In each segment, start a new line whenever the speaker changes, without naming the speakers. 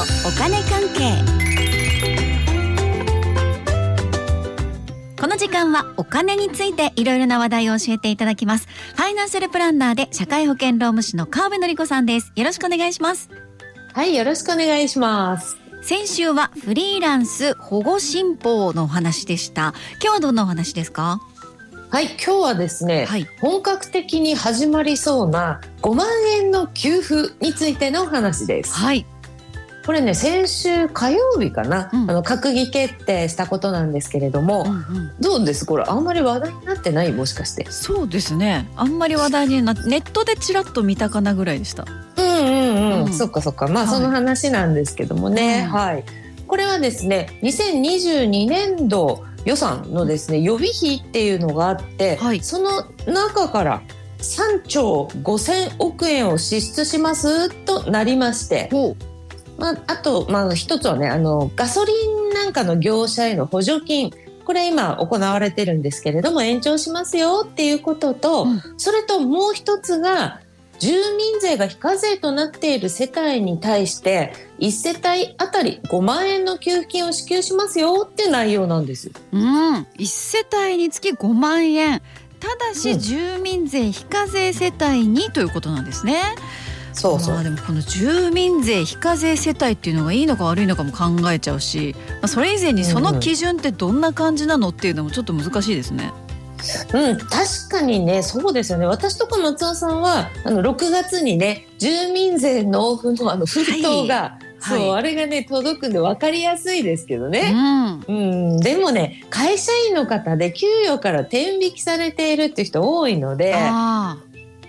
とお金関係。この時間はお金についていろいろな話題を教えていただきます。ファイナンシャルプランナーで社会保険労務士の川辺典子さんです。よろしくお願いします。
はいよろしくお願いします。
先週はフリーランス保護新法のお話でした。今日はどんなお話ですか？
はい今日はですね、はい、本格的に始まりそうな5万円の給付についての話です。
はい
これね先週火曜日かな、うん、あの閣議決定したことなんですけれども、うんうん、どうです？これあんまり話題になってない？もしかして。
そうですね。あんまり話題になネットでちらっと見たかなぐらいでした。
うんうんうん、うん、そっかそっか。まあ、その話なんですけどもね、はい、これはですね2022年度予算のですね予備費っていうのがあって、はい、その中から3兆5,000億円を支出しますとなりまして、まあ、あと、まあ、一つはねあのガソリンなんかの業者への補助金。これ今行われてるんですけれども延長しますよっていうことと、うん、それともう一つが住民税が非課税となっている世帯に対して1世帯あたり5万円の給付金を支給しますよって内容なんです。
うん、1世帯につき5万円。ただし住民税非課税世帯にということなんですね。
そうそう。
まあでもこの住民税非課税世帯っていうのがいいのか悪いのかも考えちゃうし、まあ、それ以前にその基準ってどんな感じなのっていうのもちょっと難しいですね。
うん、確かにねそうですよね。私とか松尾さんはあの6月にね住民税納付のあの封筒が、はい、そう、はい、あれがね届くんで分かりやすいですけどね、うん、うん、でもね会社員の方で給与から転引きされているっていう人多いので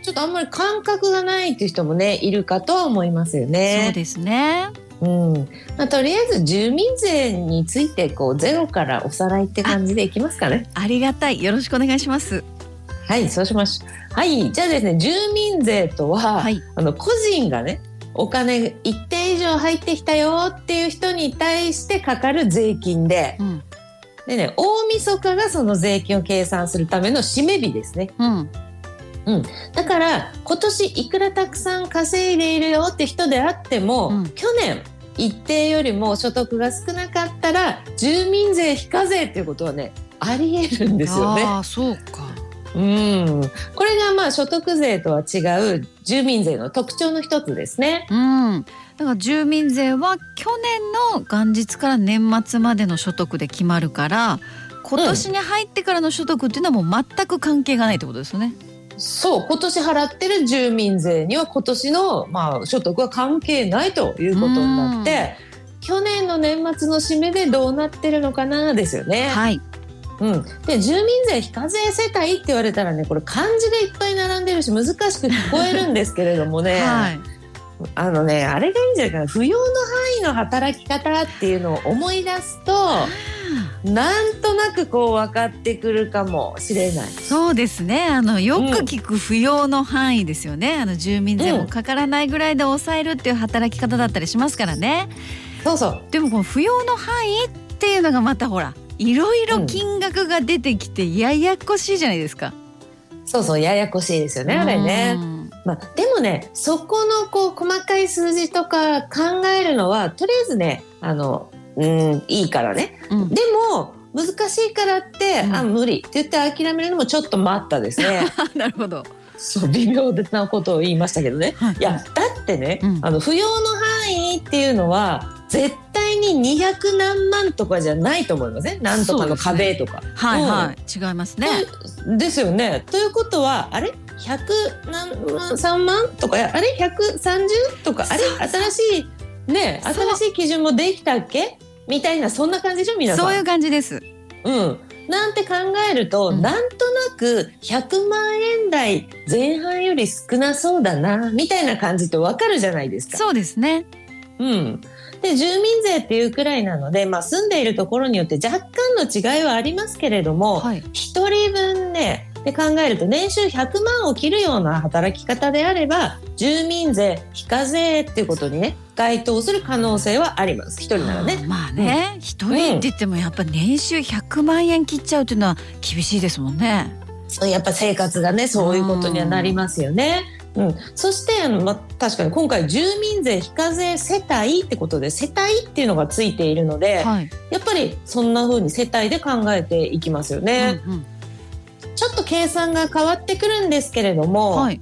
ちょっとあんまり感覚がないっていう人もねいるかとは思いますよね。
そうですね。
うん。まあ、とりあえず住民税についてこうゼロからおさらいって感じでいきますかね。
ありがたい。よろしくお願いします。
はいそうしましはいじゃあですね住民税とは、はい、あの個人がねお金一定以上入ってきたよっていう人に対してかかる税金で、うん、でね大晦日がその税金を計算するための締め日ですね。うんうん、だから今年いくらたくさん稼いでいるよって人であっても、うん、去年一定よりも所得が少なかったら住民税非課税っていうことはねありえるんですよね。
あそうか
うん、これがまあ所得税とは違う住民税の特徴の一つですね。
うん、だから住民税は去年の元日から年末までの所得で決まるから今年に入ってからの所得っていうのはもう全く関係がないってことですよね。
そう今年払ってる住民税には今年の、まあ、所得は関係ないということになって去年の年末の締めでどうなってるのかなですよね。
はい。
うん、で住民税非課税世帯って言われたらねこれ漢字がいっぱい並んでるし難しく聞こえるんですけれどもね、はい、あのねあれがいいんじゃないかな。扶養の範囲の働き方っていうのを思い出すと。なんとなくこう分かってくるかもしれない。
そうですね。あのよく聞く扶養の範囲ですよね。うん、あの住民税もかからないぐらいで抑えるっていう働き方だったりしますからね。
そうそう。
でもこの扶養の範囲っていうのがまたほらいろいろ金額が出てきてややこしいじゃないですか。
そうそうややこしいですよねあれね。まあ、でもねそこのこう細かい数字とか考えるのはとりあえずねあのうんいいからね、うん、でも難しいからって、うん、あ無理って言って諦めるのもちょっと待ったですね。
なるほど。
そう微妙なことを言いましたけどね。はい、いやだってね、うん、あの扶養の範囲っていうのは絶対に200何万とかじゃないと思いません、ね、なんとかの壁とか。
ね、はいはい、違いますね。
ですよね。ということはあれ？100何万3万とか？あれ？130とか？あれ？新しいね新しい基準もできたっけ？みたいなそんな感じでしょ皆
さん。そういう感じです。
うん。なんて考えると、うん、なんとなく100万円台前半より少なそうだなみたいな感じってわかるじゃないですか。
そうですね。
うん。で住民税っていうくらいなので、まあ、住んでいるところによって若干の違いはありますけれども、はい、1人分ねで考えると年収100万を切るような働き方であれば住民税非課税っていうことにね該当する可能性はあります一人ならね。
まあね一、うん、人って言ってもやっぱ年収100万円切っちゃうっていうのは厳しいですもんね。
やっぱ生活がねそういうことにはなりますよね。うん、そしてあの、まあ、確かに今回住民税非課税世帯ってことで世帯っていうのがついているので、はい、やっぱりそんな風に世帯で考えていきますよね。うんうん、ちょっと計算が変わってくるんですけれども、はい、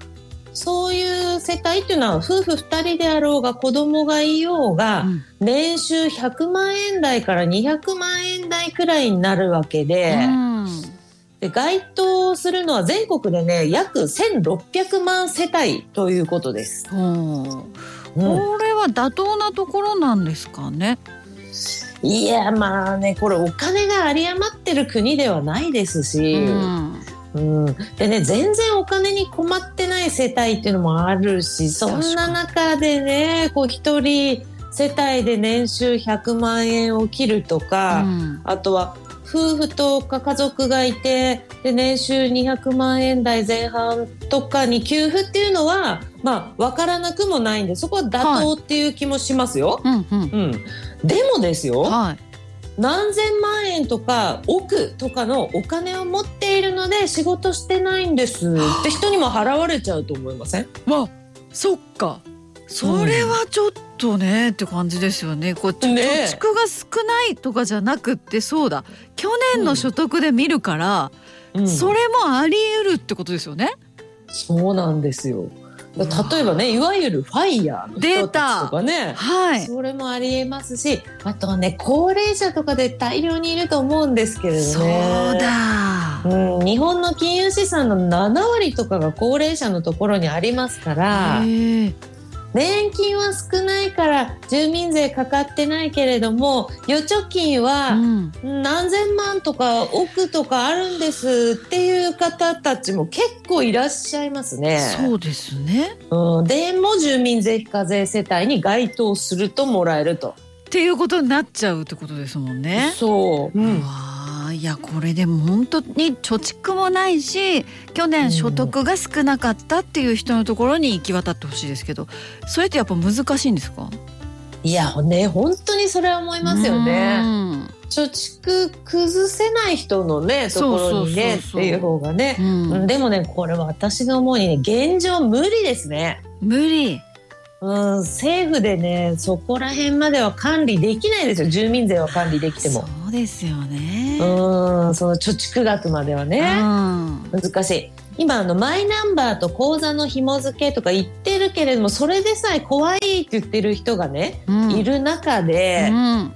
そういう世帯っていうのは夫婦2人であろうが子供がいようが、うん、年収100万円台から200万円台くらいになるわけで。うんで該当するのは全国でね約1600万世帯ということです。
うん、これは妥当なところなんですかね？
いやまあねこれお金が有り余ってる国ではないですし、うん、うん、でね全然お金に困ってない世帯っていうのもあるしそんな中でねこう一人世帯で年収100万円を切るとか、うん、あとは夫婦とか家族がいてで年収200万円台前半とかに給付っていうのはまあ分からなくもないんでそこは妥当っていう気もしますよ。はい、うん、うん、でもですよ、はい、何千万円とか億とかのお金を持っているので仕事してないんです。って人にも払われちゃうと思いません？
まあそっか。それはちょっとね、って感じですよね。こう貯蓄が少ないとかじゃなくってそうだ。去年の所得で見るから、うん、それもあり得るってことですよね？
そうなんですよ。例えばねいわゆるファイヤーの人たちとかね、はい、それもありえますしあとはね高齢者とかで大量にいると思うんですけれどね。
そうだ、
うん、日本の金融資産の7割とかが高齢者のところにありますから年金は少ないから住民税かかってないけれども預貯金は何千万とか億とかあるんですっていう方たちも結構いらっしゃいますね。
そうですね、
うん、でも住民税非課税世帯に該当するともらえると。
っていうことになっちゃうってことですもんね。
そう、うん
いやこれでも本当に貯蓄もないし去年所得が少なかったっていう人のところに行き渡ってほしいですけどそれってやっぱ難しいんですか？
いやね本当にそれは思いますよね。貯蓄崩せない人のねところにねっていう方がね、うん、でもねこれは私が思うにね現状無理ですね。
無理。
うん、政府でねそこら辺までは管理できないですよ。住民税は管理できても
そうですよね。
うんその貯蓄額まではね、難しい。今あのマイナンバーと口座の紐付けとか言ってるけれどもそれでさえ怖いって言ってる人がね、うん、いる中で、うん、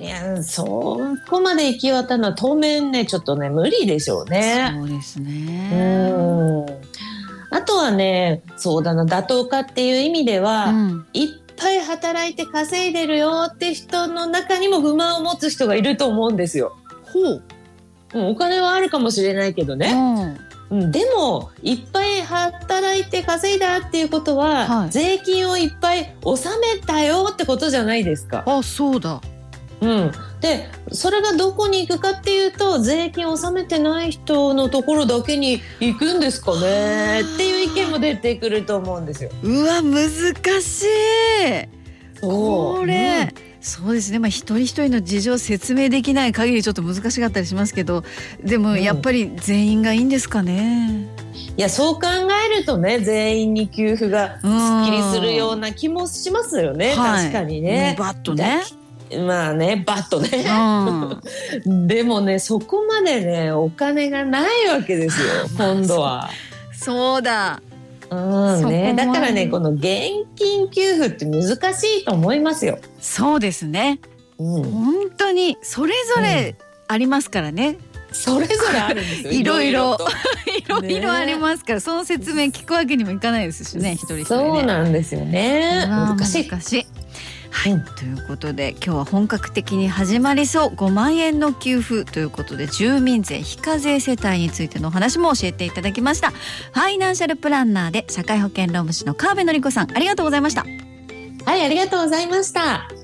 いやそこまで行き渡るのは当面ねちょっとね無理でしょうね。
そうですね。うん。
あとはねそうだな妥当かっていう意味では、うん、いっぱい働いて稼いでるよって人の中にも不満を持つ人がいると思うんですよ。
ほう、
うん、お金はあるかもしれないけどね。うん、でもいっぱい働いて稼いだっていうことは、はい、税金をいっぱい納めたよってことじゃないですか。
あそうだ
うん、でそれがどこに行くかっていうと税金を納めてない人のところだけに行くんですかね。っていう意見も出てくると思うんですよ。
うわ難しい。これ、うん。そうですね、まあ、一人一人の事情を説明できない限りちょっと難しかったりしますけどでもやっぱり全員がいいんですかね。
いやそう考えるとね全員に給付がすっきりするような気もしますよね、確かにね。
バッとね
まあねバッとね、うん、でもねそこまでねお金がないわけですよ 今度は。
そうだ
うんね、だからねこの現金給付って難しいと思いますよ。
そうですね、うん、本当にそれぞれありますからね。
うん、それぞれあるんですよ。
いろいろいろいろありますから、ね、その説明聞くわけにもいかないですしね一人一人、
ね、そうなんですよね。難しい。
難しい。はい、うん、ということで今日は本格的に始まりそう。5万円の給付ということで住民税非課税世帯についてのお話も教えていただきました。ファイナンシャルプランナーで社会保険労務士の川辺典子さんありがとうございました。
はいありがとうございました。